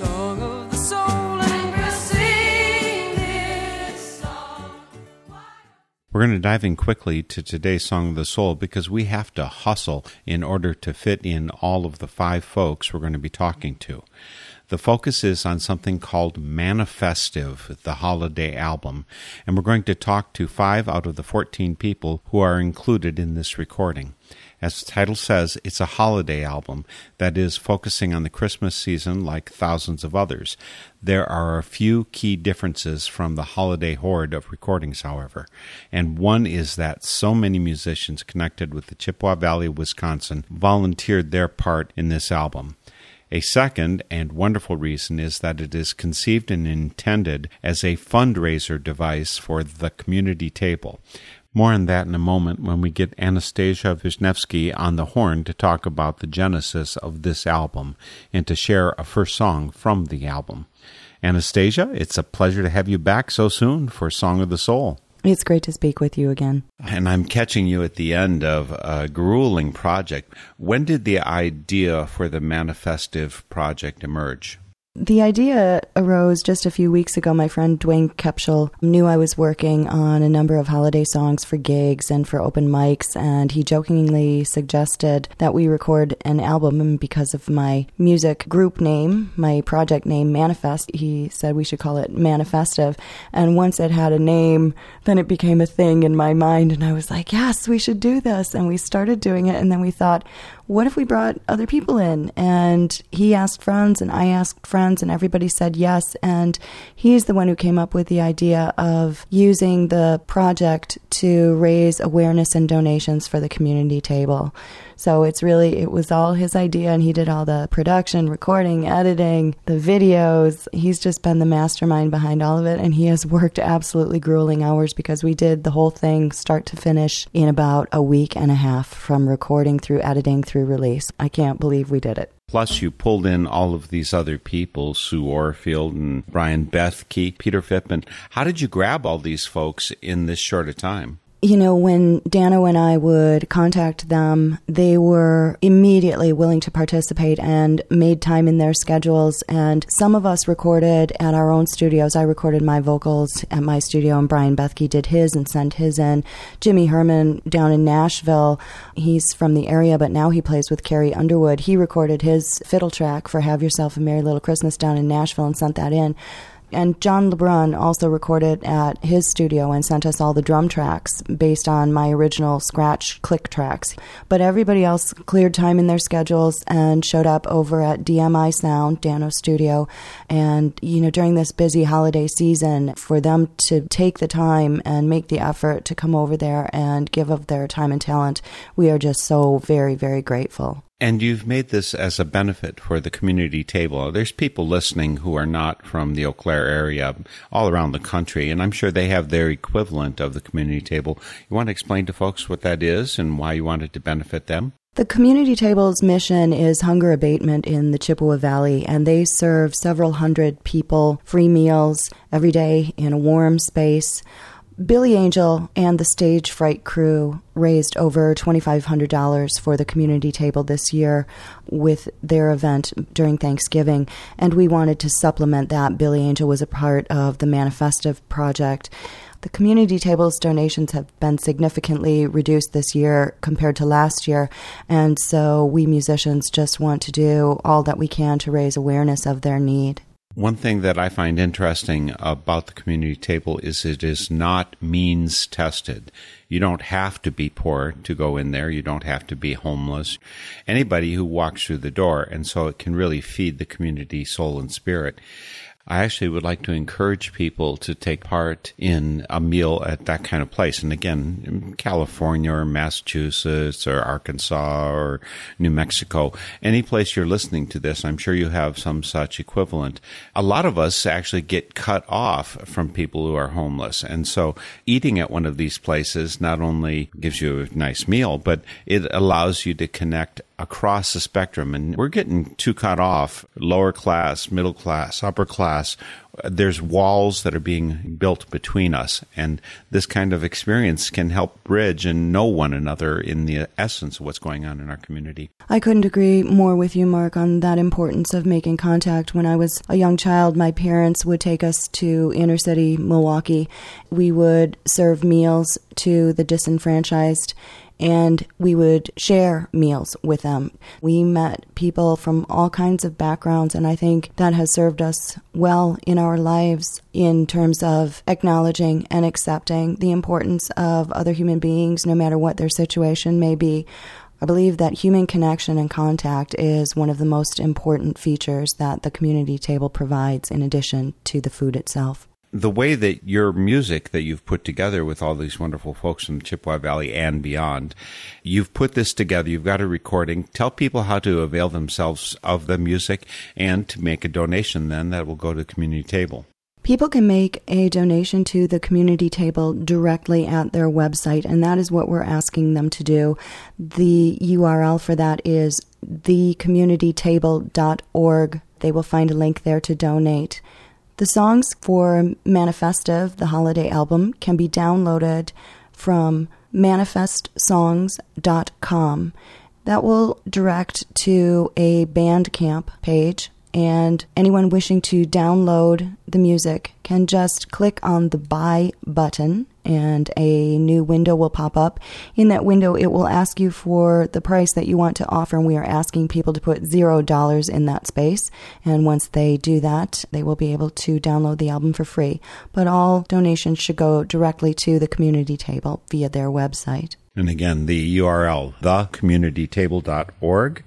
Song of the soul. We're going to dive in quickly to today's Song of the Soul because we have to hustle in order to fit in all of the five folks we're going to be talking to. The focus is on something called Manifestive, the holiday album, and we're going to talk to five out of the 14 people who are included in this recording. As the title says, it's a holiday album that is focusing on the Christmas season like thousands of others. There are a few key differences from the holiday horde of recordings, however, and one is that so many musicians connected with the Chippewa Valley, Wisconsin, volunteered their part in this album. A second and wonderful reason is that it is conceived and intended as a fundraiser device for the community table. More on that in a moment when we get Anastasia Vishnevsky on the horn to talk about the genesis of this album and to share a first song from the album. Anastasia, it's a pleasure to have you back so soon for Song of the Soul. It's great to speak with you again. And I'm catching you at the end of a grueling project. When did the idea for the Manifestive project emerge? The idea arose just a few weeks ago. My friend Dwayne Kepschel knew I was working on a number of holiday songs for gigs and for open mics, and he jokingly suggested that we record an album. And because of my music group name, my project name, Manifest, he said we should call it Manifestive. And once it had a name, then it became a thing in my mind, and I was like, yes, we should do this. And we started doing it, and then we thought, what if we brought other people in? And he asked friends, and I asked friends, and everybody said yes. And he's the one who came up with the idea of using the project to raise awareness and donations for the community table. So it's really, it was all his idea, and he did all the production, recording, editing, the videos. He's just been the mastermind behind all of it, and he has worked absolutely grueling hours because we did the whole thing start to finish in about a week and a half from recording through editing through release. I can't believe we did it. Plus, you pulled in all of these other people, Sue Orfield and Brian Bethke, Peter Fippman. How did you grab all these folks in this short a time? You know, when Dano and I would contact them, they were immediately willing to participate and made time in their schedules. And some of us recorded at our own studios. I recorded my vocals at my studio, and Brian Bethke did his and sent his in. Jimmy Herman down in Nashville, he's from the area, but now he plays with Carrie Underwood. He recorded his fiddle track for Have Yourself a Merry Little Christmas down in Nashville and sent that in. And John LeBrun also recorded at his studio and sent us all the drum tracks based on my original scratch click tracks. But everybody else cleared time in their schedules and showed up over at DMI Sound, Dano's studio. And, you know, during this busy holiday season, for them to take the time and make the effort to come over there and give of their time and talent, we are just so very, very grateful. And you've made this as a benefit for the community table. There's people listening who are not from the Eau Claire area, all around the country, and I'm sure they have their equivalent of the community table. You want to explain to folks what that is and why you want it to benefit them? The community table's mission is hunger abatement in the Chippewa Valley, and they serve several hundred people free meals every day in a warm space. Billy Angel and the Stage Fright crew raised over $2,500 for the community table this year with their event during Thanksgiving, and we wanted to supplement that. Billy Angel was a part of the Manifestive project. The community tables donations have been significantly reduced this year compared to last year, and so we musicians just want to do all that we can to raise awareness of their need. One thing that I find interesting about the community table is it is not means tested. You don't have to be poor to go in there. You don't have to be homeless. Anybody who walks through the door, and so it can really feed the community soul and spirit. I actually would like to encourage people to take part in a meal at that kind of place. And again, California or Massachusetts or Arkansas or New Mexico, any place you're listening to this, I'm sure you have some such equivalent. A lot of us actually get cut off from people who are homeless. And so eating at one of these places not only gives you a nice meal, but it allows you to connect across the spectrum. And we're getting too cut off lower class, middle class, upper class. There's walls that are being built between us. And this kind of experience can help bridge and know one another in the essence of what's going on in our community. I couldn't agree more with you, Mark, on that importance of making contact. When I was a young child, my parents would take us to inner city Milwaukee. We would serve meals to the disenfranchised and we would share meals with them. We met people from all kinds of backgrounds, and I think that has served us well in our lives in terms of acknowledging and accepting the importance of other human beings, no matter what their situation may be. I believe that human connection and contact is one of the most important features that the community table provides in addition to the food itself the way that your music that you've put together with all these wonderful folks from Chippewa Valley and beyond, you've put this together. You've got a recording. Tell people how to avail themselves of the music and to make a donation then that will go to the community table. People can make a donation to the community table directly at their website, and that is what we're asking them to do. The URL for that is thecommunitytable.org. They will find a link there to donate. The songs for Manifestive, the holiday album, can be downloaded from manifestsongs.com. That will direct to a Bandcamp page, and anyone wishing to download the music can just click on the buy button and a new window will pop up. In that window, it will ask you for the price that you want to offer, and we are asking people to put zero dollars in that space. And once they do that, they will be able to download the album for free. But all donations should go directly to the community table via their website. And again, the URL, thecommunitytable.org,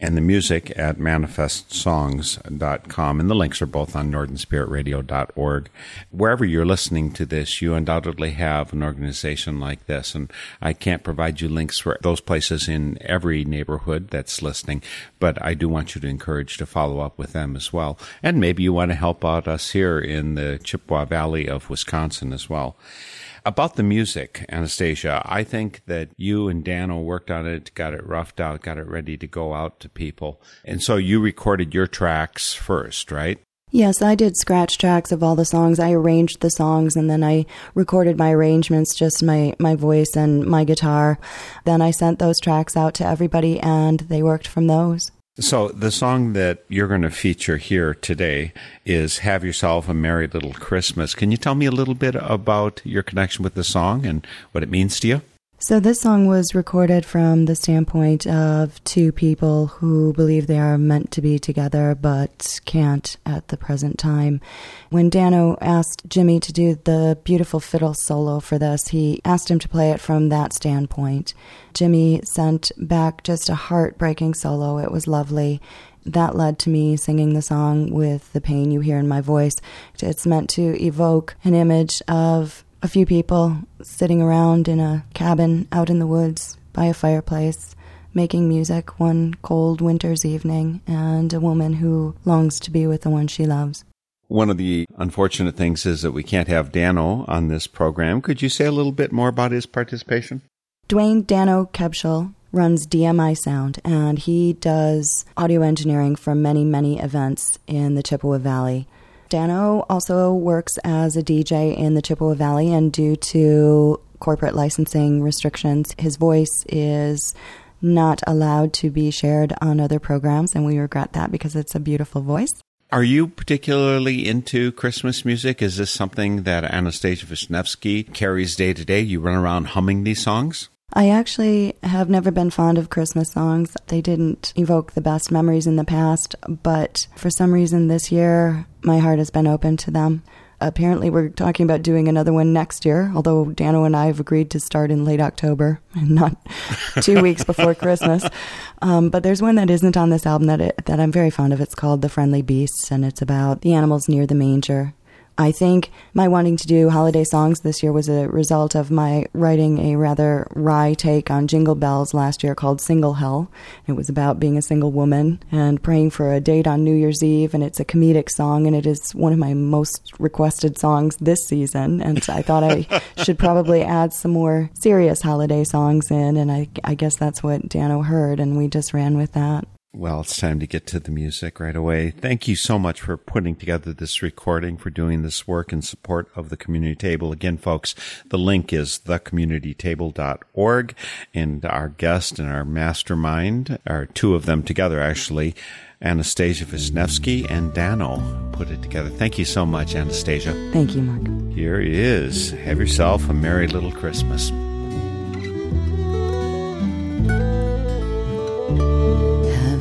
and the music at manifestsongs.com. And the links are both on northernspiritradio.org. Wherever you're listening to this, you undoubtedly have an organization like this. And I can't provide you links for those places in every neighborhood that's listening, but I do want you to encourage to follow up with them as well. And maybe you want to help out us here in the Chippewa Valley of Wisconsin as well. About the music, Anastasia, I think that you and Dano worked on it, got it roughed out, got it ready to go out to people. And so you recorded your tracks first, right? Yes, I did scratch tracks of all the songs. I arranged the songs and then I recorded my arrangements, just my, my voice and my guitar. Then I sent those tracks out to everybody and they worked from those. So, the song that you're going to feature here today is Have Yourself a Merry Little Christmas. Can you tell me a little bit about your connection with the song and what it means to you? So, this song was recorded from the standpoint of two people who believe they are meant to be together but can't at the present time. When Dano asked Jimmy to do the beautiful fiddle solo for this, he asked him to play it from that standpoint. Jimmy sent back just a heartbreaking solo. It was lovely that led to me singing the song with the pain you hear in my voice. It's meant to evoke an image of a few people sitting around in a cabin out in the woods by a fireplace, making music one cold winter's evening, and a woman who longs to be with the one she loves. One of the unfortunate things is that we can't have Dano on this program. Could you say a little bit more about his participation? Dwayne Dano Kebschel runs DMI Sound, and he does audio engineering for many, many events in the Chippewa Valley. Dano also works as a DJ in the Chippewa Valley, and due to corporate licensing restrictions, his voice is not allowed to be shared on other programs, and we regret that because it's a beautiful voice. Are you particularly into Christmas music? Is this something that Anastasia Vishnevsky carries day to day? You run around humming these songs? I actually have never been fond of Christmas songs. They didn't evoke the best memories in the past, but for some reason this year, my heart has been open to them. Apparently, we're talking about doing another one next year, although Dano and I have agreed to start in late October and not two weeks before Christmas. Um, but there's one that isn't on this album that it, that I'm very fond of. It's called The Friendly Beasts, and it's about the animals near the manger. I think my wanting to do holiday songs this year was a result of my writing a rather wry take on Jingle Bells last year called Single Hell. It was about being a single woman and praying for a date on New Year's Eve, and it's a comedic song, and it is one of my most requested songs this season. And I thought I should probably add some more serious holiday songs in, and I, I guess that's what Dano heard, and we just ran with that. Well, it's time to get to the music right away. Thank you so much for putting together this recording, for doing this work in support of the community table. Again, folks, the link is thecommunitytable.org and our guest and our mastermind are two of them together, actually. Anastasia Vishnevsky and Dano put it together. Thank you so much, Anastasia. Thank you, Mark. Here Here is Have Yourself a Merry Little Christmas.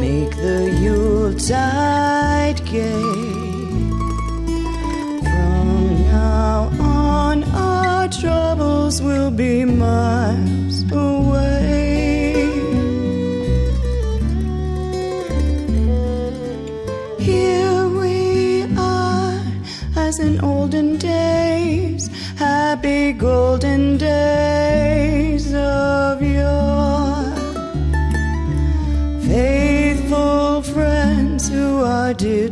make the Yuletide gay. From now on, our troubles will be miles away. Here we are, as in olden days, happy golden days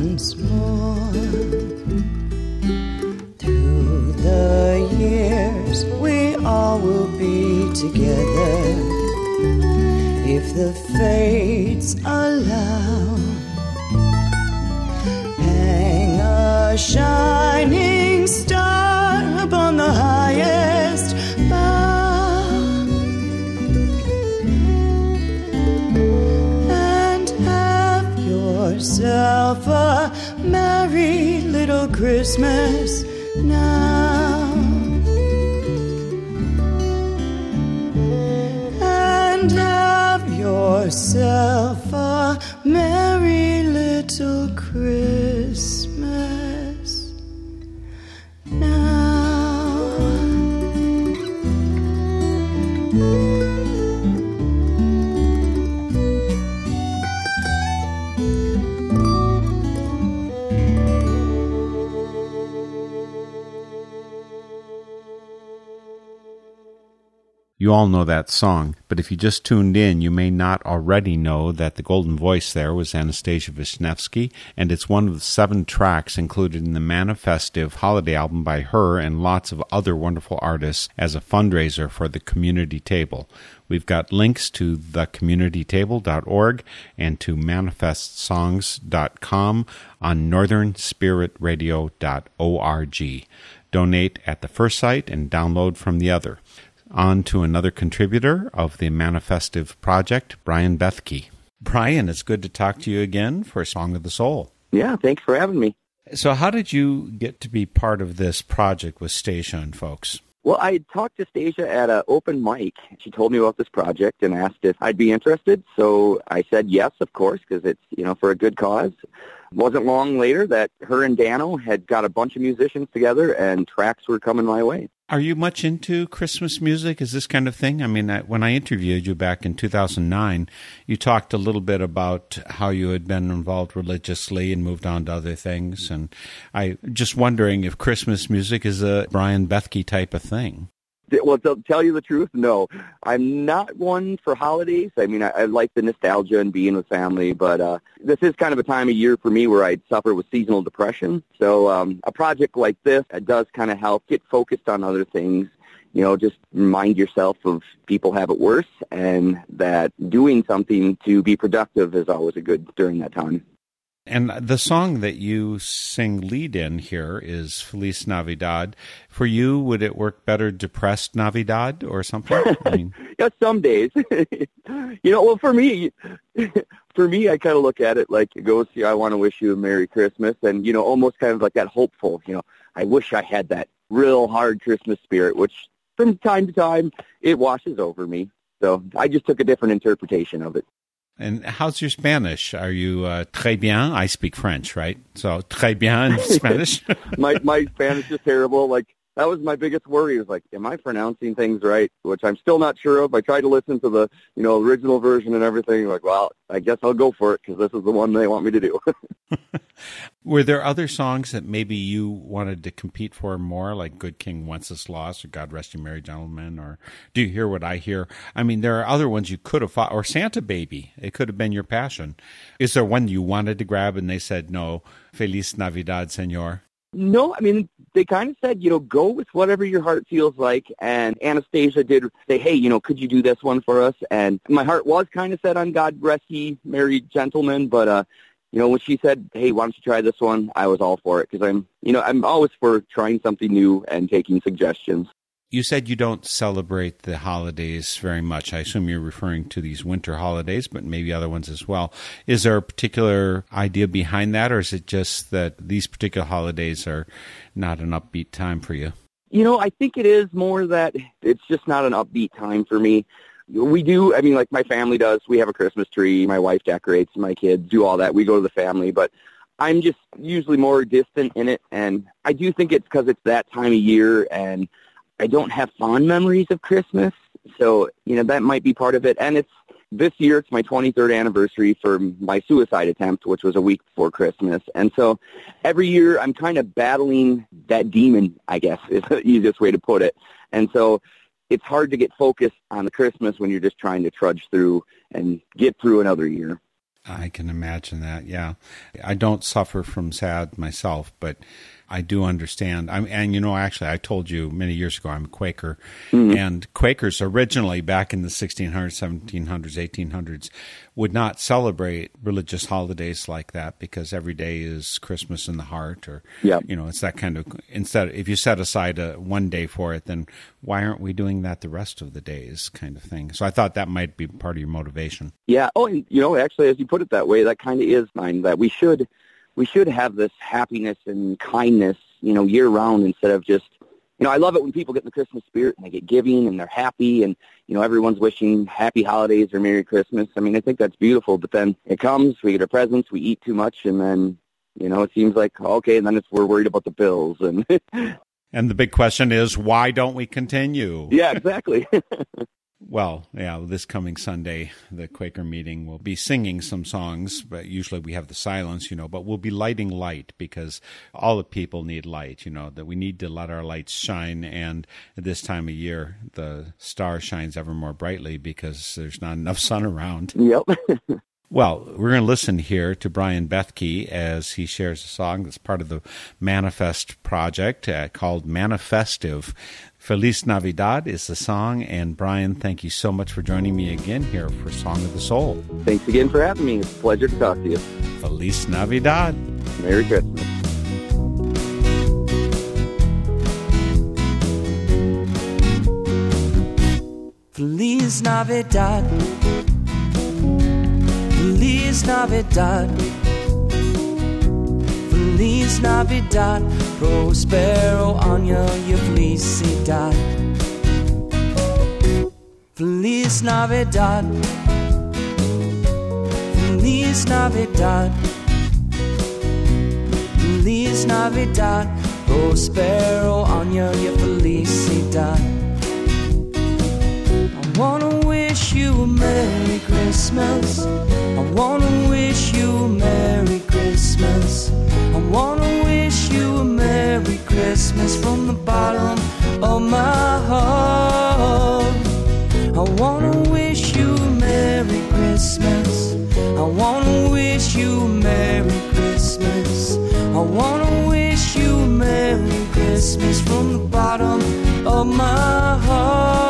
once more. Through the years, we all will be together if the fates allow. Hang a shining star Christmas You all know that song, but if you just tuned in, you may not already know that the golden voice there was Anastasia Vishnevsky, and it's one of the seven tracks included in the Manifestive holiday album by her and lots of other wonderful artists as a fundraiser for the community table. We've got links to thecommunitytable.org and to manifestsongs.com on northernspiritradio.org. Donate at the first site and download from the other on to another contributor of the Manifestive Project, Brian Bethke. Brian, it's good to talk to you again for Song of the Soul. Yeah, thanks for having me. So, how did you get to be part of this project with Stacia and folks? Well, I talked to Stacia at an open mic. She told me about this project and asked if I'd be interested. So I said yes, of course, because it's you know for a good cause. It Wasn't long later that her and Dano had got a bunch of musicians together, and tracks were coming my way. Are you much into Christmas music? Is this kind of thing? I mean, when I interviewed you back in 2009, you talked a little bit about how you had been involved religiously and moved on to other things. And I just wondering if Christmas music is a Brian Bethke type of thing. Well, to tell you the truth, no. I'm not one for holidays. I mean, I, I like the nostalgia and being with family, but uh, this is kind of a time of year for me where I suffer with seasonal depression. So um, a project like this it does kind of help get focused on other things. You know, just remind yourself of people have it worse and that doing something to be productive is always a good during that time. And the song that you sing lead in here is Feliz Navidad. For you, would it work better depressed Navidad or something? I mean... yeah, some days. you know, well, for me, for me, I kind of look at it like, go see, I want to wish you a Merry Christmas. And, you know, almost kind of like that hopeful, you know, I wish I had that real hard Christmas spirit, which from time to time, it washes over me. So I just took a different interpretation of it. And how's your Spanish? Are you uh, très bien? I speak French, right? So très bien in Spanish. my my Spanish is terrible. Like that was my biggest worry. Was like, am I pronouncing things right? Which I'm still not sure of. I tried to listen to the you know original version and everything. Like, well, I guess I'll go for it because this is the one they want me to do. Were there other songs that maybe you wanted to compete for more, like "Good King Wenceslas" or "God Rest You Merry Gentlemen" or "Do You Hear What I Hear"? I mean, there are other ones you could have fought, or "Santa Baby." It could have been your passion. Is there one you wanted to grab and they said no? Feliz Navidad, Señor. No, I mean, they kind of said, you know, go with whatever your heart feels like. And Anastasia did say, hey, you know, could you do this one for us? And my heart was kind of set on God Rest Ye Merry Gentlemen, but, uh, you know, when she said, hey, why don't you try this one? I was all for it because I'm, you know, I'm always for trying something new and taking suggestions. You said you don't celebrate the holidays very much. I assume you're referring to these winter holidays, but maybe other ones as well. Is there a particular idea behind that, or is it just that these particular holidays are not an upbeat time for you? You know, I think it is more that it's just not an upbeat time for me. We do, I mean, like my family does. We have a Christmas tree. My wife decorates. My kids do all that. We go to the family, but I'm just usually more distant in it. And I do think it's because it's that time of year and I don't have fond memories of Christmas. So, you know, that might be part of it. And it's this year, it's my 23rd anniversary for my suicide attempt, which was a week before Christmas. And so every year I'm kind of battling that demon, I guess is the easiest way to put it. And so it's hard to get focused on the Christmas when you're just trying to trudge through and get through another year. I can imagine that. Yeah. I don't suffer from sad myself, but I do understand. I'm, and you know, actually, I told you many years ago I'm a Quaker, mm-hmm. and Quakers originally back in the 1600s, 1700s, 1800s would not celebrate religious holidays like that because every day is Christmas in the heart, or yep. you know, it's that kind of. Instead, if you set aside a one day for it, then why aren't we doing that the rest of the days, kind of thing? So I thought that might be part of your motivation. Yeah. Oh, and you know, actually, as you put it that way, that kind of is mine. That we should we should have this happiness and kindness, you know, year round instead of just, you know, I love it when people get in the Christmas spirit and they get giving and they're happy and, you know, everyone's wishing happy holidays or Merry Christmas. I mean, I think that's beautiful, but then it comes, we get our presents, we eat too much, and then, you know, it seems like, okay, and then it's, we're worried about the bills and, and the big question is, why don't we continue? Yeah, exactly. Well, yeah, this coming Sunday, the Quaker meeting will be singing some songs, but usually we have the silence, you know, but we'll be lighting light because all the people need light, you know, that we need to let our lights shine. And at this time of year, the star shines ever more brightly because there's not enough sun around. Yep. Well, we're going to listen here to Brian Bethke as he shares a song that's part of the Manifest project uh, called Manifestive. Feliz Navidad is the song, and Brian, thank you so much for joining me again here for Song of the Soul. Thanks again for having me. It's a pleasure to talk to you. Feliz Navidad. Merry Christmas. Feliz Navidad. Feliz Navidad. Feliz Navidad. Prospero año y felicidad. Feliz Navidad. Feliz Navidad. Feliz Navidad. Prospero año y felicidad. I wanna wish a Merry Christmas. I wanna wish you a Merry Christmas. I wanna wish you a Merry Christmas from the bottom of my heart. I wanna wish you a Merry Christmas. I wanna wish you a Merry Christmas. I wanna wish you a Merry Christmas from the bottom of my heart.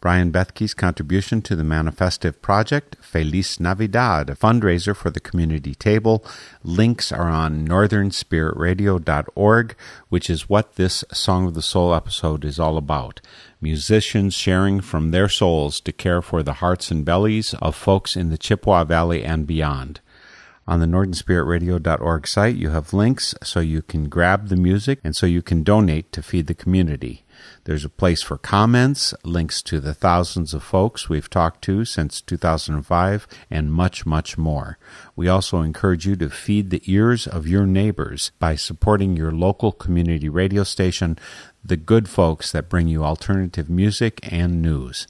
Brian Bethke's contribution to the Manifestive Project, Feliz Navidad, a fundraiser for the community table. Links are on northernspiritradio.org, which is what this Song of the Soul episode is all about. Musicians sharing from their souls to care for the hearts and bellies of folks in the Chippewa Valley and beyond. On the northernspiritradio.org site, you have links so you can grab the music and so you can donate to feed the community. There's a place for comments, links to the thousands of folks we've talked to since 2005, and much, much more. We also encourage you to feed the ears of your neighbors by supporting your local community radio station, the good folks that bring you alternative music and news.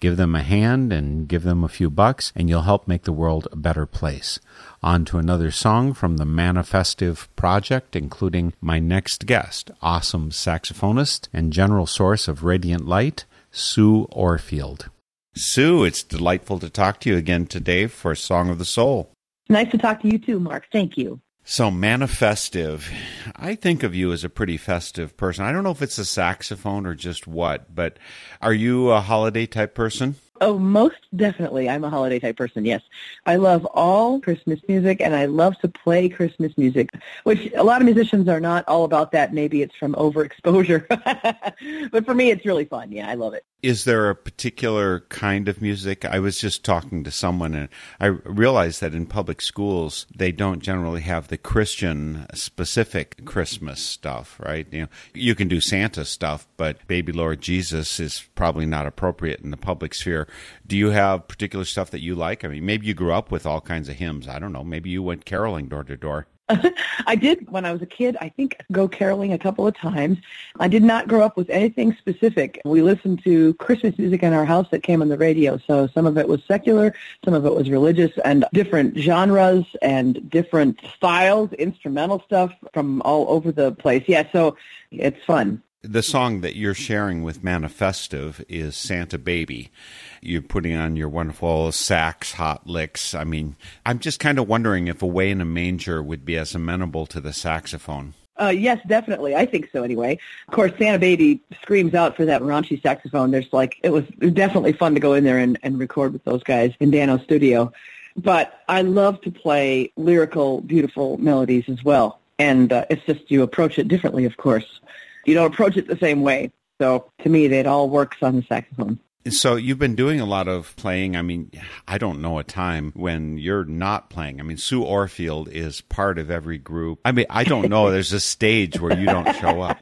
Give them a hand and give them a few bucks, and you'll help make the world a better place. On to another song from the Manifestive Project, including my next guest, awesome saxophonist and general source of radiant light, Sue Orfield. Sue, it's delightful to talk to you again today for Song of the Soul. Nice to talk to you too, Mark. Thank you. So, manifestive. I think of you as a pretty festive person. I don't know if it's a saxophone or just what, but are you a holiday type person? Oh, most definitely. I'm a holiday type person, yes. I love all Christmas music and I love to play Christmas music, which a lot of musicians are not all about that. Maybe it's from overexposure. but for me, it's really fun. Yeah, I love it. Is there a particular kind of music? I was just talking to someone and I realized that in public schools, they don't generally have the Christian specific Christmas stuff, right? You know, you can do Santa stuff, but baby Lord Jesus is probably not appropriate in the public sphere. Do you have particular stuff that you like? I mean, maybe you grew up with all kinds of hymns. I don't know. Maybe you went caroling door to door. I did when I was a kid, I think, go caroling a couple of times. I did not grow up with anything specific. We listened to Christmas music in our house that came on the radio. So some of it was secular, some of it was religious, and different genres and different styles, instrumental stuff from all over the place. Yeah, so it's fun. The song that you're sharing with Manifestive is Santa Baby. You're putting on your wonderful sax hot licks. I mean, I'm just kind of wondering if Away in a Manger would be as amenable to the saxophone. Uh, yes, definitely. I think so anyway. Of course, Santa Baby screams out for that raunchy saxophone. There's like, it was definitely fun to go in there and, and record with those guys in Dano's studio. But I love to play lyrical, beautiful melodies as well. And uh, it's just you approach it differently, of course you don't approach it the same way. So to me, it all works on the saxophone. So you've been doing a lot of playing. I mean, I don't know a time when you're not playing. I mean, Sue Orfield is part of every group. I mean, I don't know. There's a stage where you don't show up.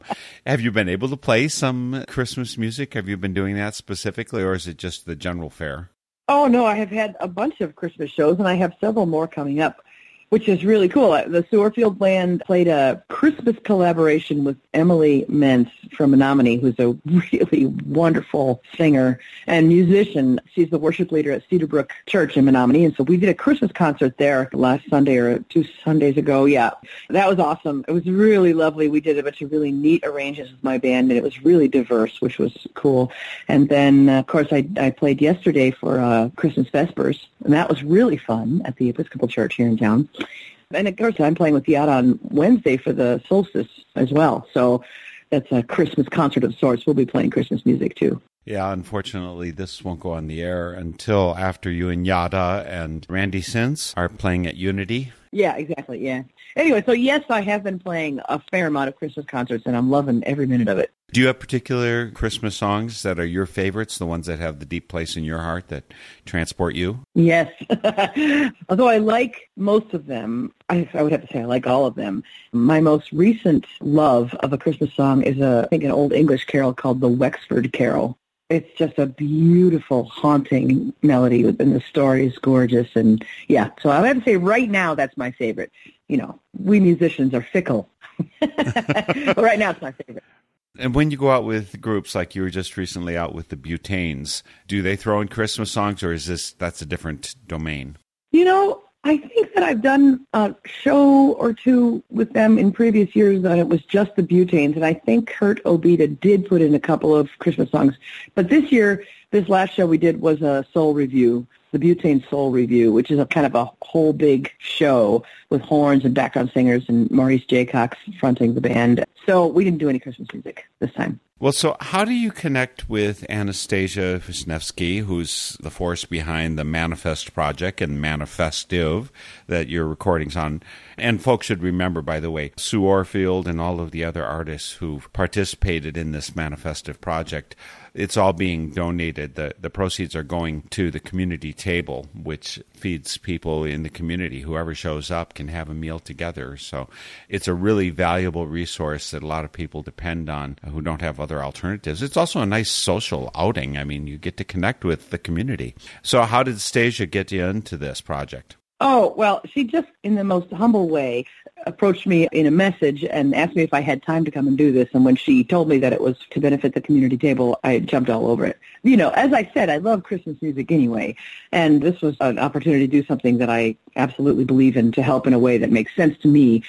Have you been able to play some Christmas music? Have you been doing that specifically, or is it just the general fare? Oh no, I have had a bunch of Christmas shows, and I have several more coming up which is really cool. The Sue Orfield Band played a Christmas collaboration with Emily Mentz from Menomonie, who's a really wonderful singer and musician. She's the worship leader at Cedarbrook Church in Menomonie, and so we did a Christmas concert there last Sunday or two Sundays ago. Yeah, that was awesome. It was really lovely. We did a bunch of really neat arrangements with my band, and it was really diverse, which was cool. And then, uh, of course, I, I played yesterday for uh, Christmas Vespers, and that was really fun at the Episcopal Church here in town. And of course, I'm playing with Yada on Wednesday for the solstice as well. So that's a Christmas concert of sorts. We'll be playing Christmas music too. Yeah, unfortunately, this won't go on the air until after you and Yada and Randy Sins are playing at Unity. Yeah, exactly. Yeah. Anyway, so yes, I have been playing a fair amount of Christmas concerts, and I'm loving every minute of it. Do you have particular Christmas songs that are your favorites, the ones that have the deep place in your heart that transport you? Yes. Although I like most of them, I, I, would have to say I like all of them. My most recent love of a Christmas song is a, I think an old English carol called the Wexford Carol. It's just a beautiful, haunting melody, and the story is gorgeous. And yeah, so I would have to say right now that's my favorite. You know, we musicians are fickle. right now it's my favorite. And when you go out with groups like you were just recently out with the Butanes, do they throw in Christmas songs, or is this that's a different domain? You know, I think that I've done a show or two with them in previous years and it was just the Butanes, and I think Kurt Obeda did put in a couple of Christmas songs. But this year, this last show we did was a soul review the Butane Soul Review, which is a kind of a whole big show with horns and background singers and Maurice Jacox fronting the band. So we didn't do any Christmas music this time. Well, so how do you connect with Anastasia Vishnevsky, who's the force behind the Manifest project and Manifestive that your recordings on? And folks should remember, by the way, Sue Orfield and all of the other artists who've participated in this Manifestive project it's all being donated. The the proceeds are going to the community table, which feeds people in the community. Whoever shows up can have a meal together. So it's a really valuable resource that a lot of people depend on who don't have other alternatives. It's also a nice social outing. I mean, you get to connect with the community. So how did Stasia get you into this project? Oh, well, she just, in the most humble way, approached me in a message and asked me if I had time to come and do this. And when she told me that it was to benefit the community table, I jumped all over it. You know, as I said, I love Christmas music anyway. And this was an opportunity to do something that I absolutely believe in to help in a way that makes sense to me.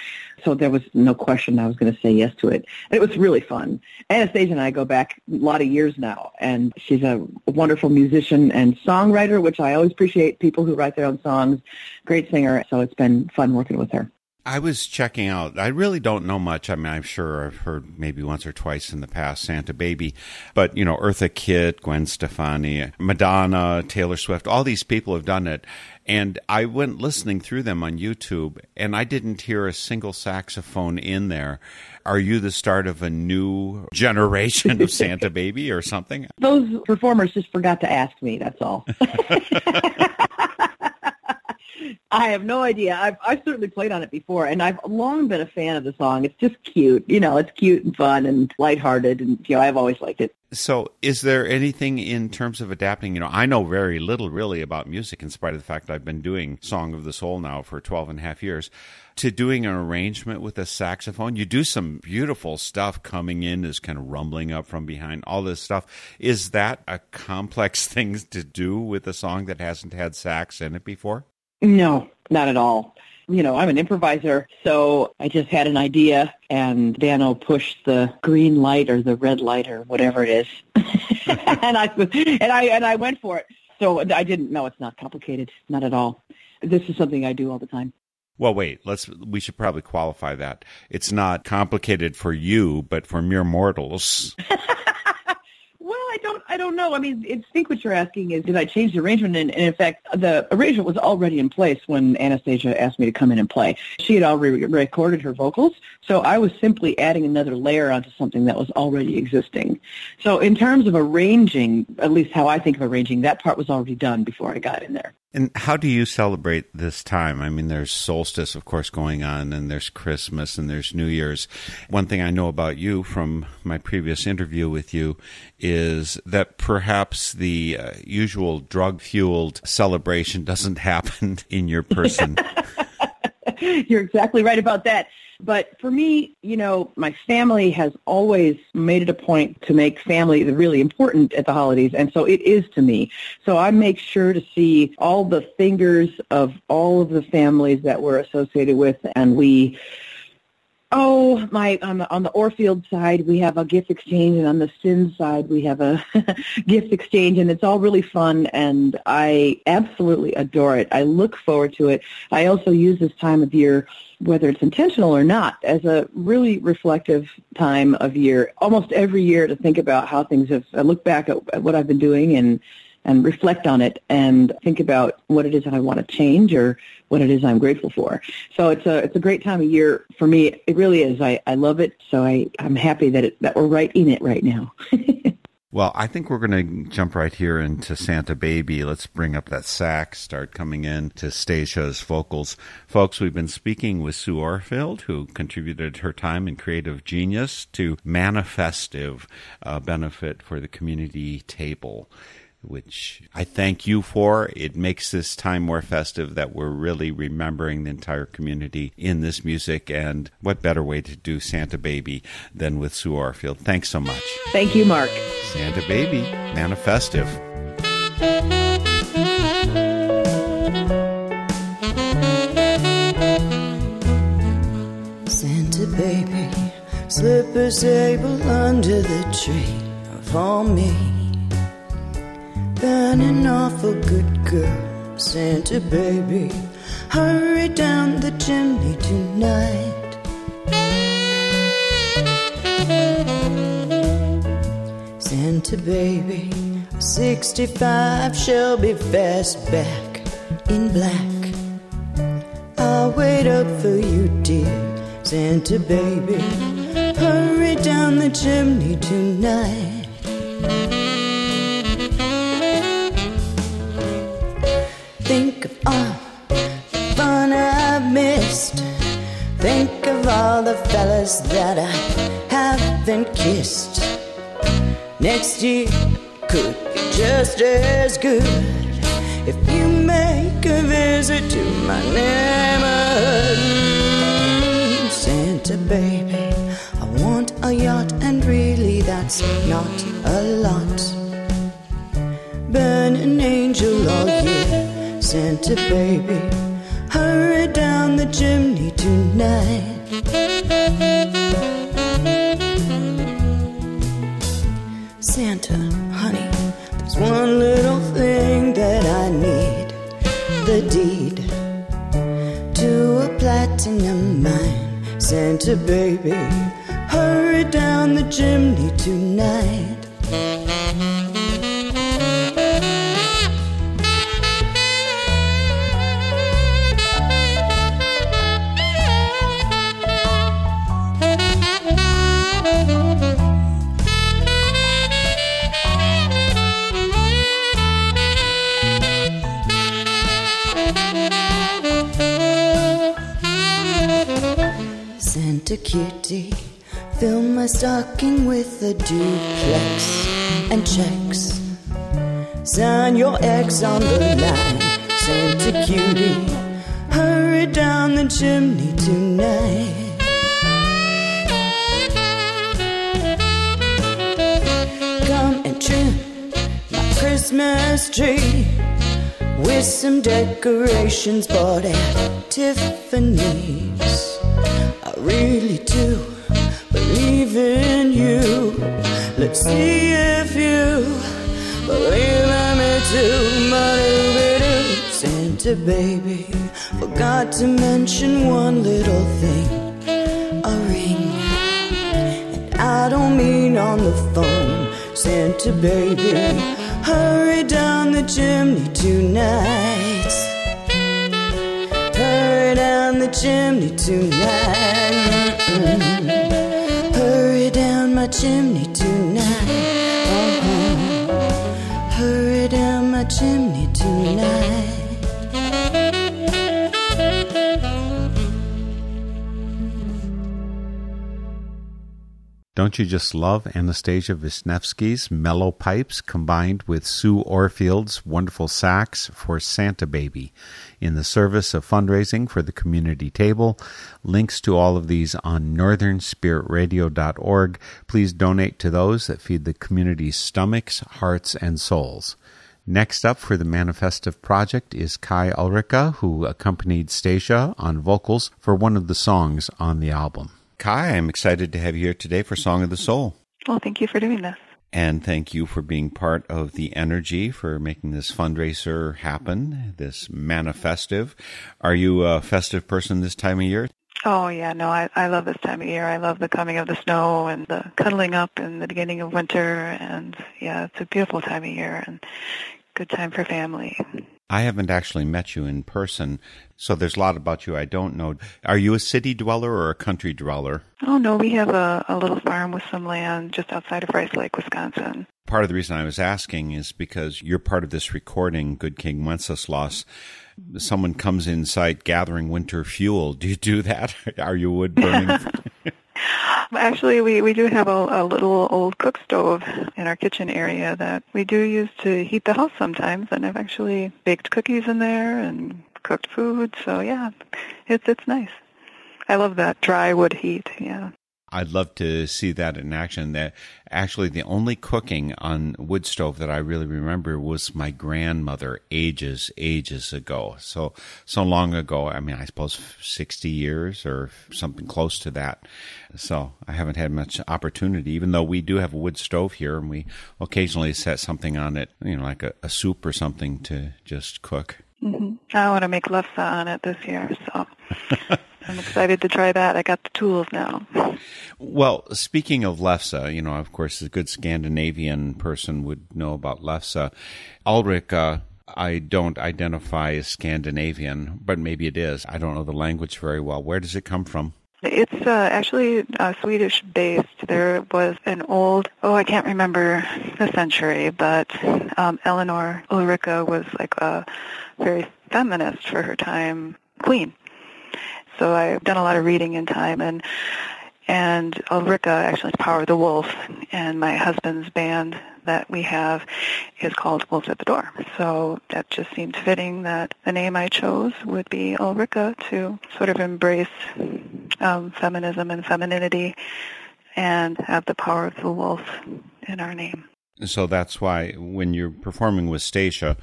So there was no question I was going to say yes to it. And it was really fun. Anastasia and I go back a lot of years now, and she's a wonderful musician and songwriter, which I always appreciate people who write their own songs. Great singer. So it's been fun working with her. I was checking out. I really don't know much. I mean, I'm sure I've heard maybe once or twice in the past Santa Baby, but you know, Eartha Kitt, Gwen Stefani, Madonna, Taylor Swift, all these people have done it. And I went listening through them on YouTube and I didn't hear a single saxophone in there. Are you the start of a new generation of Santa Baby or something? Those performers just forgot to ask me, that's all. I have no idea. I've I've certainly played on it before, and I've long been a fan of the song. It's just cute, you know. It's cute and fun and lighthearted, and you know, I've always liked it. So, is there anything in terms of adapting? You know, I know very little really about music, in spite of the fact I've been doing Song of the Soul now for 12 and a half years. To doing an arrangement with a saxophone, you do some beautiful stuff coming in, is kind of rumbling up from behind, all this stuff. Is that a complex thing to do with a song that hasn't had sax in it before? No, not at all. You know, I'm an improviser, so I just had an idea, and Dano pushed the green light or the red light or whatever it is, and I and I and I went for it. So I didn't. No, it's not complicated, not at all. This is something I do all the time. Well, wait. Let's. We should probably qualify that. It's not complicated for you, but for mere mortals. Well, I don't, I don't know. I mean, I think what you're asking is, did I change the arrangement? And, and in fact, the arrangement was already in place when Anastasia asked me to come in and play. She had already recorded her vocals, so I was simply adding another layer onto something that was already existing. So in terms of arranging, at least how I think of arranging, that part was already done before I got in there. And how do you celebrate this time? I mean, there's solstice, of course, going on, and there's Christmas, and there's New Year's. One thing I know about you from my previous interview with you is that perhaps the uh, usual drug fueled celebration doesn't happen in your person. You're exactly right about that. But for me, you know, my family has always made it a point to make family really important at the holidays, and so it is to me. So I make sure to see all the fingers of all of the families that we're associated with, and we Oh, my on the on the Orfield side we have a gift exchange, and on the Sin side we have a gift exchange, and it's all really fun, and I absolutely adore it. I look forward to it. I also use this time of year, whether it's intentional or not, as a really reflective time of year. Almost every year to think about how things have. I look back at, at what I've been doing and and reflect on it and think about what it is that I want to change or what it is I'm grateful for. So it's a it's a great time of year for me. It really is. I, I love it. So I, I'm happy that it, that we're right in it right now. well, I think we're going to jump right here into Santa Baby. Let's bring up that sax, start coming in to Stasia's vocals. Folks, we've been speaking with Sue Orfield, who contributed her time and creative genius to Manifestive, a benefit for the community table which I thank you for. It makes this time more festive that we're really remembering the entire community in this music. And what better way to do Santa Baby than with Sue Orfield? Thanks so much. Thank you, Mark. Santa Baby, Manifestive. Santa Baby, slip a sable under the tree for me burning off a good girl, Santa baby. Hurry down the chimney tonight. Santa baby, 65 shall be fast back in black. I'll wait up for you, dear Santa baby. Hurry down the chimney tonight. All the fellas that I haven't kissed. Next year could be just as good if you make a visit to my neighborhood. Santa baby, I want a yacht, and really that's not a lot. Burn an angel all year. Santa baby, hurry down the chimney tonight. Santa, honey, there's one little thing that I need the deed to a platinum mine. Santa baby, hurry down the chimney tonight. Kitty. Fill my stocking with a duplex and checks. Sign your ex on the line, Santa cutie. Hurry down the chimney tonight. Come and trim my Christmas tree with some decorations bought at Tiffany's. Really do believe in you. Let's see if you believe in me too. Ba-do-ba-do. Santa baby, forgot to mention one little thing a ring. And I don't mean on the phone, Santa baby. Hurry down the chimney tonight. Down the chimney tonight. Mm-mm. Hurry down my chimney tonight. Uh-huh. Hurry down my chimney tonight. Don't you just love Anastasia Vishnevsky's mellow pipes combined with Sue Orfield's wonderful sax for Santa Baby in the service of fundraising for the community table? Links to all of these on northernspiritradio.org. Please donate to those that feed the community's stomachs, hearts, and souls. Next up for the Manifestive Project is Kai Ulrika, who accompanied Stacia on vocals for one of the songs on the album. Kai, I'm excited to have you here today for Song of the Soul. Well, thank you for doing this. And thank you for being part of the energy for making this fundraiser happen, this manifestive. Are you a festive person this time of year? Oh yeah, no, I I love this time of year. I love the coming of the snow and the cuddling up in the beginning of winter and yeah, it's a beautiful time of year and good time for family. I haven't actually met you in person, so there's a lot about you I don't know. Are you a city dweller or a country dweller? Oh no, we have a, a little farm with some land just outside of Rice Lake, Wisconsin. Part of the reason I was asking is because you're part of this recording, Good King Wenceslas. Someone comes in sight gathering winter fuel. Do you do that? Are you wood burning? Actually, we, we do have a, a little old cook stove in our kitchen area that we do use to heat the house sometimes, and I've actually baked cookies in there and cooked food. So yeah, it's it's nice. I love that dry wood heat. Yeah. I'd love to see that in action. That actually the only cooking on wood stove that I really remember was my grandmother ages, ages ago. So, so long ago. I mean, I suppose 60 years or something close to that. So I haven't had much opportunity, even though we do have a wood stove here and we occasionally set something on it, you know, like a, a soup or something to just cook. hmm I want to make lefse on it this year, so I'm excited to try that. I got the tools now. Well, speaking of lefse, you know, of course, a good Scandinavian person would know about lefse. Ulrika, I don't identify as Scandinavian, but maybe it is. I don't know the language very well. Where does it come from? It's uh, actually uh, Swedish based. There was an old, oh, I can't remember the century, but um, Eleanor Ulrika was like a very feminist for her time queen. So I've done a lot of reading in time, and and Ulrika actually Power of the Wolf, and my husband's band that we have is called Wolves at the Door. So that just seemed fitting that the name I chose would be Ulrika to sort of embrace um, feminism and femininity and have the power of the wolf in our name. So that's why when you're performing with Stacia,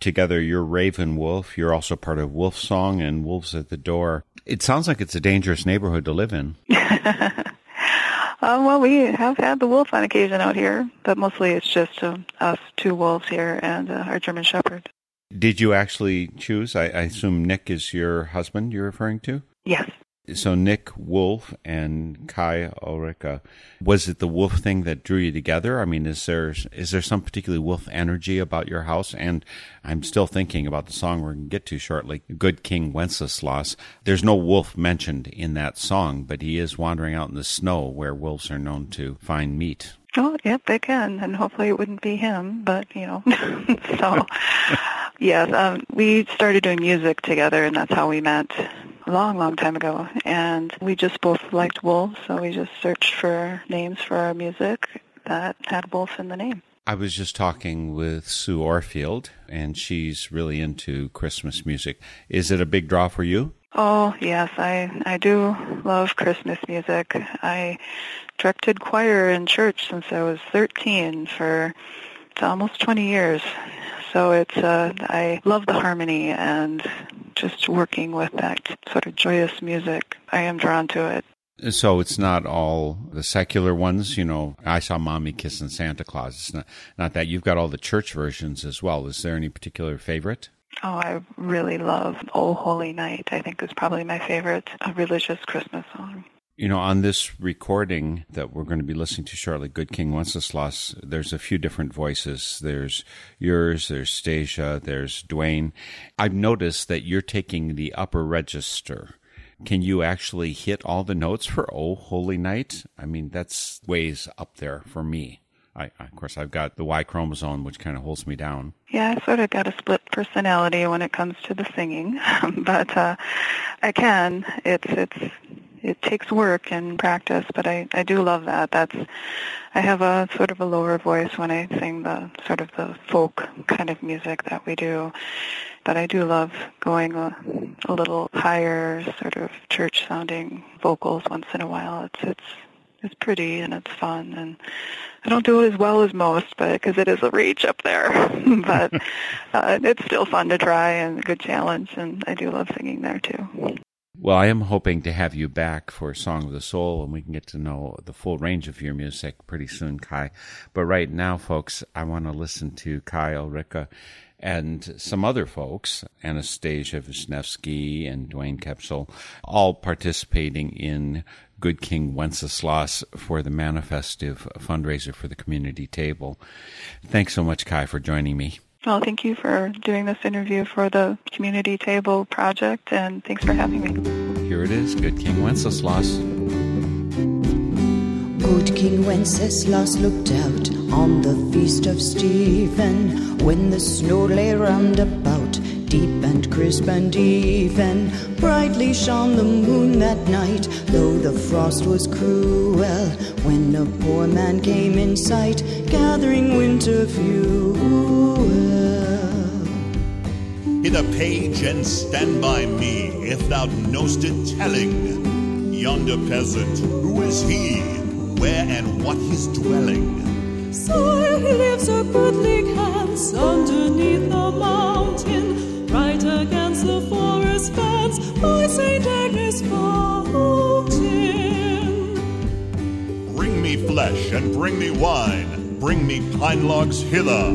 together you're Raven Wolf, you're also part of Wolf Song and Wolves at the Door. It sounds like it's a dangerous neighborhood to live in. uh, well, we have had the wolf on occasion out here, but mostly it's just uh, us two wolves here and uh, our German Shepherd. Did you actually choose? I, I assume Nick is your husband you're referring to? Yes. So Nick Wolf and Kai Ulrika, was it the wolf thing that drew you together? I mean, is there is there some particularly wolf energy about your house? And I'm still thinking about the song we're going to get to shortly, "Good King Wenceslas." There's no wolf mentioned in that song, but he is wandering out in the snow where wolves are known to find meat. Oh, yep, they can, and hopefully it wouldn't be him, but you know, so yes, um, we started doing music together, and that's how we met. Long, long time ago. And we just both liked wolves, so we just searched for names for our music that had wolf in the name. I was just talking with Sue Orfield, and she's really into Christmas music. Is it a big draw for you? Oh yes, I I do love Christmas music. I directed choir in church since I was 13 for almost 20 years. So it's uh, I love the harmony and just working with that sort of joyous music. I am drawn to it. So it's not all the secular ones, you know. I saw Mommy kissing Santa Claus. It's not not that you've got all the church versions as well. Is there any particular favorite? Oh, I really love "Oh Holy Night." I think is probably my favorite religious Christmas song. You know, on this recording that we're going to be listening to shortly, Good King Wenceslas, there's a few different voices. There's yours, there's Stasia, there's Dwayne. I've noticed that you're taking the upper register can you actually hit all the notes for Oh Holy Night? I mean, that's ways up there for me. I, of course, I've got the Y chromosome, which kind of holds me down. Yeah, I sort of got a split personality when it comes to the singing, but uh, I can. It's it's it takes work and practice, but I I do love that. That's I have a sort of a lower voice when I sing the sort of the folk kind of music that we do, but I do love going a, a little higher, sort of church-sounding vocals once in a while. It's it's it's pretty and it's fun, and I don't do it as well as most, but because it is a reach up there, but uh, it's still fun to try and a good challenge, and I do love singing there too. Well, I am hoping to have you back for Song of the Soul, and we can get to know the full range of your music pretty soon, Kai. But right now, folks, I want to listen to Kai Ulrika and some other folks, Anastasia Vishnevsky and Dwayne Kepsel, all participating in Good King Wenceslas for the Manifestive fundraiser for the community table. Thanks so much, Kai, for joining me. Well, thank you for doing this interview for the Community Table Project, and thanks for having me. Here it is, Good King Wenceslas. Good King Wenceslas looked out on the feast of Stephen when the snow lay round about, deep and crisp and even. Brightly shone the moon that night, though the frost was cruel. When a poor man came in sight, gathering winter fuel. Hit a page and stand by me if thou knowst it telling. Yonder peasant, who is he? where and what his dwelling. So he lives a goodly hands underneath the mountain, right against the forest fence by St. Agnes fountain. Bring me flesh and bring me wine, bring me pine logs hither.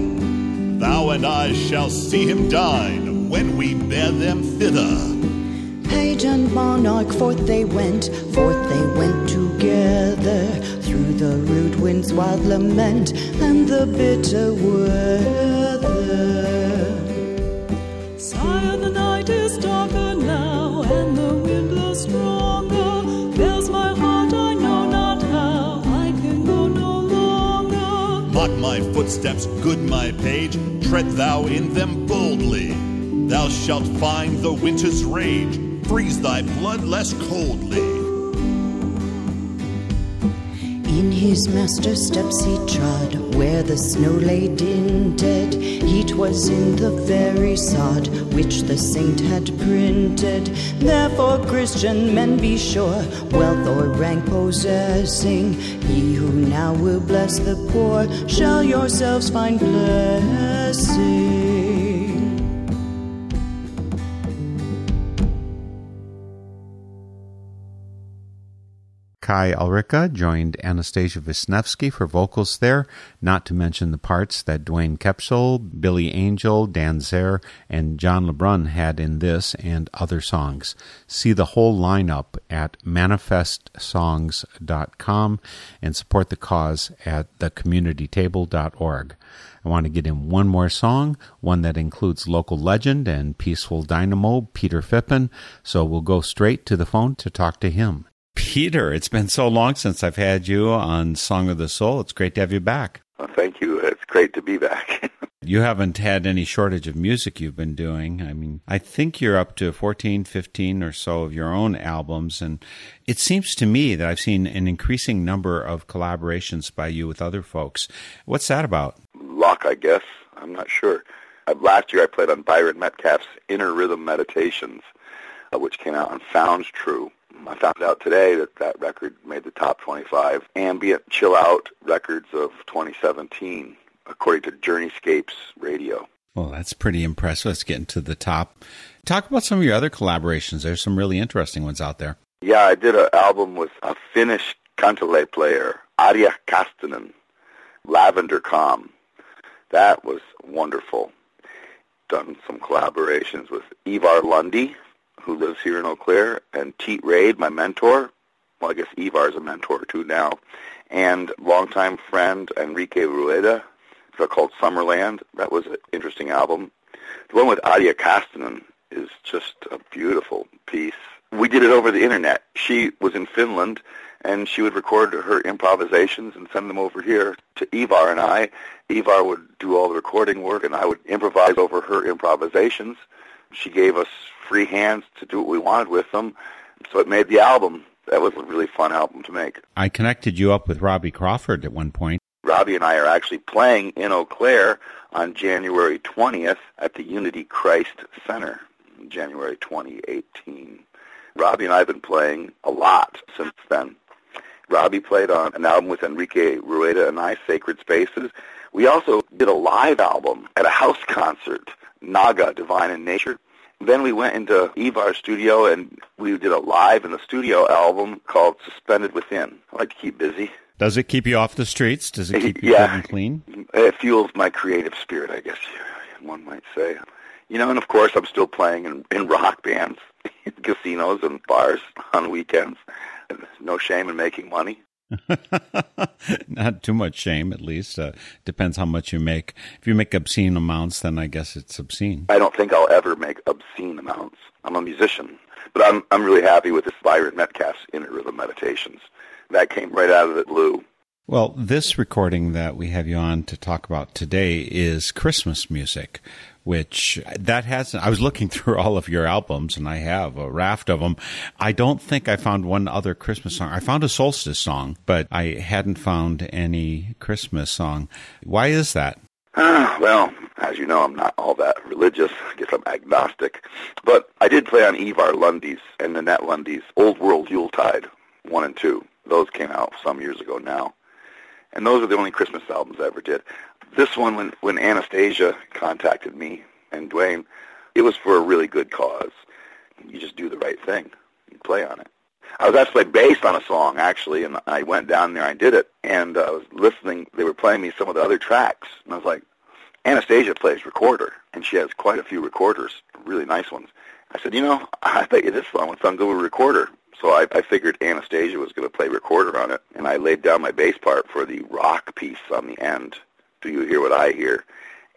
Thou and I shall see him dine when we bear them thither. Page and monarch, forth they went, forth they went together through the rude wind's wild lament and the bitter weather. Sire, the night is darker now, and the wind blows stronger. There's my heart, I know not how I can go no longer. Mark my footsteps, good my page, tread thou in them boldly. Thou shalt find the winter's rage freeze thy blood less coldly. In his master's steps he trod, where the snow lay dinted. Heat was in the very sod which the saint had printed. Therefore, Christian men, be sure, wealth or rank possessing, ye who now will bless the poor, shall yourselves find blessing. Kai Ulrika joined Anastasia Vishnevsky for vocals there, not to mention the parts that Dwayne Kepsel, Billy Angel, Dan Zer, and John LeBrun had in this and other songs. See the whole lineup at manifestsongs.com and support the cause at thecommunitytable.org. I want to get in one more song, one that includes local legend and peaceful dynamo Peter Phippen, so we'll go straight to the phone to talk to him. Peter, it's been so long since I've had you on Song of the Soul. It's great to have you back. Well, thank you. It's great to be back. You haven't had any shortage of music you've been doing. I mean, I think you're up to 14, 15 or so of your own albums. And it seems to me that I've seen an increasing number of collaborations by you with other folks. What's that about? Luck, I guess. I'm not sure. Uh, last year I played on Byron Metcalf's Inner Rhythm Meditations, uh, which came out on Sounds True. I found out today that that record made the top 25 ambient chill out records of 2017, according to Journeyscapes Radio. Well, that's pretty impressive. Let's get into the top. Talk about some of your other collaborations. There's some really interesting ones out there. Yeah, I did an album with a Finnish kantele player, Arja Kastinen, Lavender Calm. That was wonderful. Done some collaborations with Ivar Lunde, who lives here in Eau Claire, and Teet Raid, my mentor. Well, I guess Ivar's a mentor too now. And longtime friend Enrique Rueda, called Summerland. That was an interesting album. The one with Arja Kastinen is just a beautiful piece. We did it over the internet. She was in Finland, and she would record her improvisations and send them over here to Ivar and I. Ivar would do all the recording work, and I would improvise over her improvisations. She gave us free hands to do what we wanted with them, so it made the album. That was a really fun album to make. I connected you up with Robbie Crawford at one point. Robbie and I are actually playing in Eau Claire on January 20th at the Unity Christ Center, January 2018. Robbie and I have been playing a lot since then. Robbie played on an album with Enrique Rueda and I, Sacred Spaces. We also did a live album at a house concert, Naga, Divine in Nature. Then we went into Ivar's studio and we did a live in the studio album called Suspended Within. I like to keep busy. Does it keep you off the streets? Does it keep you yeah. and clean? It fuels my creative spirit, I guess one might say. You know, and of course I'm still playing in, in rock bands, in casinos and bars on weekends. No shame in making money. Not too much shame, at least. Uh, depends how much you make. If you make obscene amounts, then I guess it's obscene. I don't think I'll ever make obscene amounts. I'm a musician, but I'm I'm really happy with this Byron Metcalf's Inner Rhythm Meditations. That came right out of the blue. Well, this recording that we have you on to talk about today is Christmas music, which that hasn't. I was looking through all of your albums and I have a raft of them. I don't think I found one other Christmas song. I found a solstice song, but I hadn't found any Christmas song. Why is that? Well, as you know, I'm not all that religious. I guess I'm agnostic. But I did play on Ivar Lunde's and Nanette Lunde's Old World Yuletide 1 and 2. Those came out some years ago now. And those are the only Christmas albums I ever did. This one, when, when Anastasia contacted me and Dwayne, it was for a really good cause. You just do the right thing. You play on it. I was actually based on a song, actually, and I went down there, I did it, and I was listening. They were playing me some of the other tracks, and I was like, Anastasia plays recorder, and she has quite a few recorders, really nice ones. I said, you know, I bet you this song would sound good with a recorder. So I, I figured Anastasia was going to play recorder on it, and I laid down my bass part for the rock piece on the end. You hear what I hear?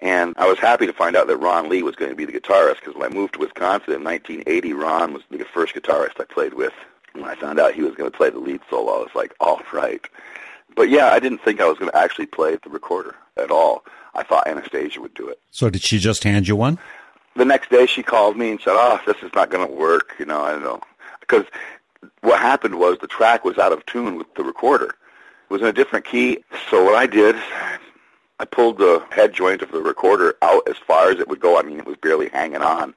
And I was happy to find out that Ron Lee was going to be the guitarist because when I moved to Wisconsin in 1980, Ron was the first guitarist I played with. When I found out he was going to play the lead solo, I was like, all right. But yeah, I didn't think I was going to actually play the recorder at all. I thought Anastasia would do it. So did she just hand you one? The next day she called me and said, oh, this is not going to work. You know, I don't know. Because what happened was the track was out of tune with the recorder. It was in a different key. So what I did, I pulled the head joint of the recorder out as far as it would go. I mean, it was barely hanging on.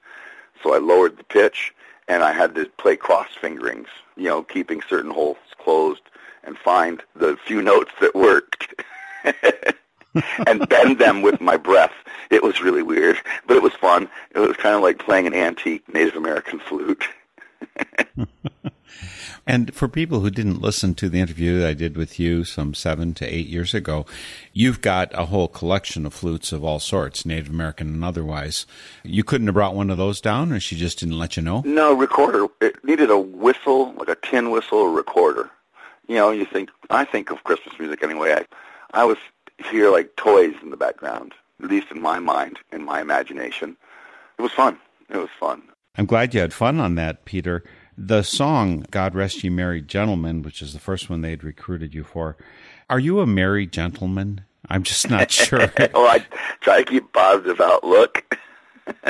So I lowered the pitch, and I had to play cross fingerings, you know, keeping certain holes closed and find the few notes that worked. and bend them with my breath. It was really weird, but it was fun. It was kind of like playing an antique Native American flute. And for people who didn't listen to the interview I did with you some seven to eight years ago, you've got a whole collection of flutes of all sorts, Native American and otherwise. You couldn't have brought one of those down, or she just didn't let you know? No, recorder. It needed a whistle, like a tin whistle or recorder. You know, you think, I think of Christmas music anyway. I, I was hear like toys in the background, at least in my mind, in my imagination. It was fun. It was fun. I'm glad you had fun on that, Peter. The song, God Rest Ye Merry Gentlemen, which is the first one they'd recruited you for, are you a merry gentleman? I'm just not sure. well, I try to keep positive outlook.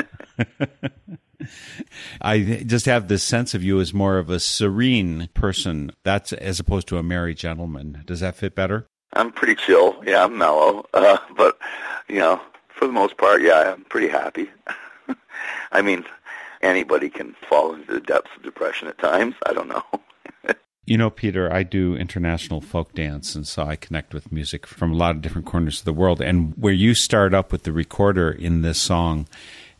I just have this sense of you as more of a serene person. That's as opposed to a merry gentleman. Does that fit better? I'm pretty chill. Yeah, I'm mellow. Uh, but you know, for the most part, yeah, I'm pretty happy. I mean, anybody can fall into the depths of depression at times. I don't know. You know, Peter, I do international folk dance, and so I connect with music from a lot of different corners of the world. And where you start up with the recorder in this song,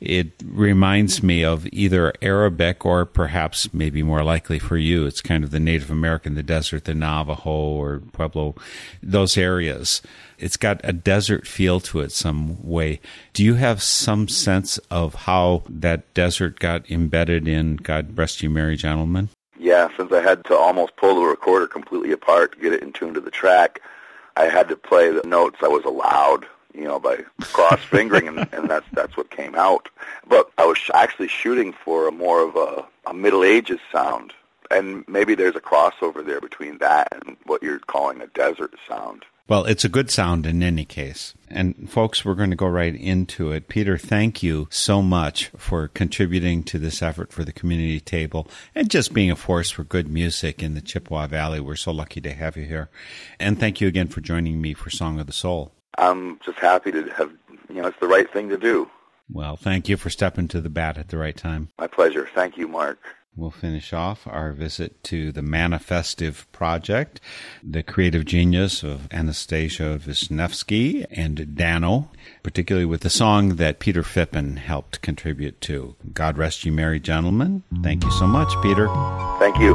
it reminds me of either Arabic or perhaps maybe more likely for you, it's kind of the Native American, the desert, the Navajo or Pueblo, those areas. It's got a desert feel to it some way. Do you have some sense of how that desert got embedded in God Rest You Merry Gentlemen? Yeah, since I had to almost pull the recorder completely apart to get it in tune to the track, I had to play the notes I was allowed you know, by cross fingering, and, and that's that's what came out. But I was actually shooting for a more of a, a Middle Ages sound, and maybe there's a crossover there between that and what you're calling a desert sound. Well, it's a good sound in any case. And folks, we're going to go right into it. Peter, thank you so much for contributing to this effort for the community table and just being a force for good music in the Chippewa Valley. We're so lucky to have you here. And thank you again for joining me for Song of the Soul. I'm just happy to have, you know, it's the right thing to do. Well, thank you for stepping to the bat at the right time. My pleasure. Thank you, Mark. We'll finish off our visit to the Manifestive Project, the creative genius of Anastasia Vishnevsky and Dano, particularly with the song that Peter Phippen helped contribute to. God rest you, merry gentlemen. Thank you so much, Peter. Thank you.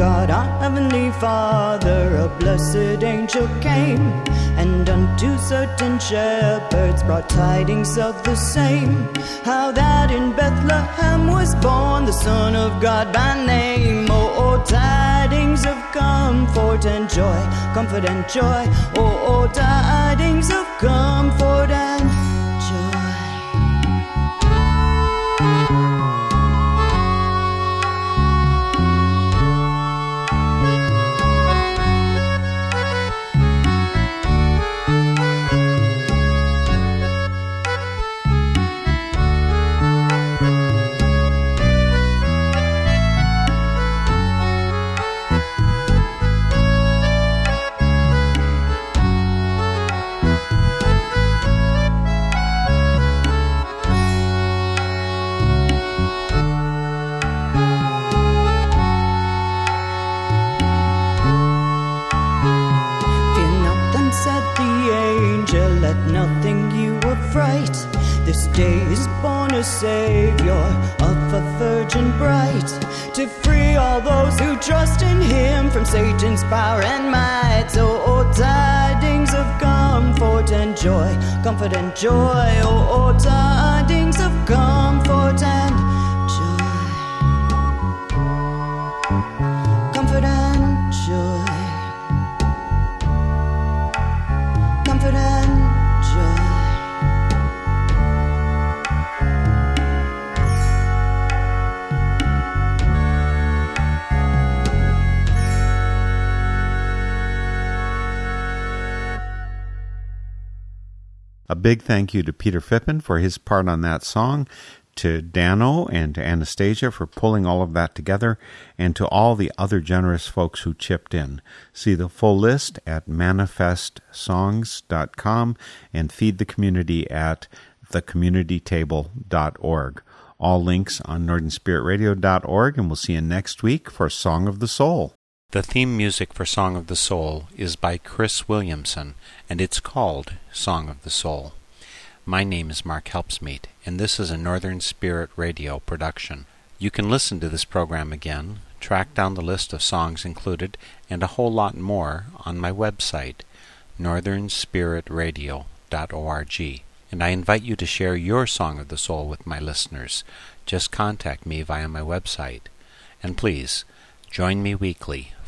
God our heavenly Father, a blessed angel came, and unto certain shepherds brought tidings of the same. How that in Bethlehem was born the Son of God by name. Oh, oh tidings of comfort and joy, comfort and joy. Oh, oh tidings of comfort from Satan's power and might. Oh, oh tidings of comfort and joy, comfort and joy. Oh, oh tidings of comfort and A big thank you to Peter Phippen for his part on that song, to Dano and to Anastasia for pulling all of that together, and to all the other generous folks who chipped in. See the full list at manifestsongs.com and feed the community at thecommunitytable.org. All links on northernspiritradio.org, and we'll see you next week for Song of the Soul. The theme music for Song of the Soul is by Chris Williamson, and it's called Song of the Soul. My name is Mark Helpsmeet, and this is a Northern Spirit Radio production. You can listen to this program again, track down the list of songs included, and a whole lot more on my website, northernspiritradio.org. And I invite you to share your Song of the Soul with my listeners. Just contact me via my website. And please, join me weekly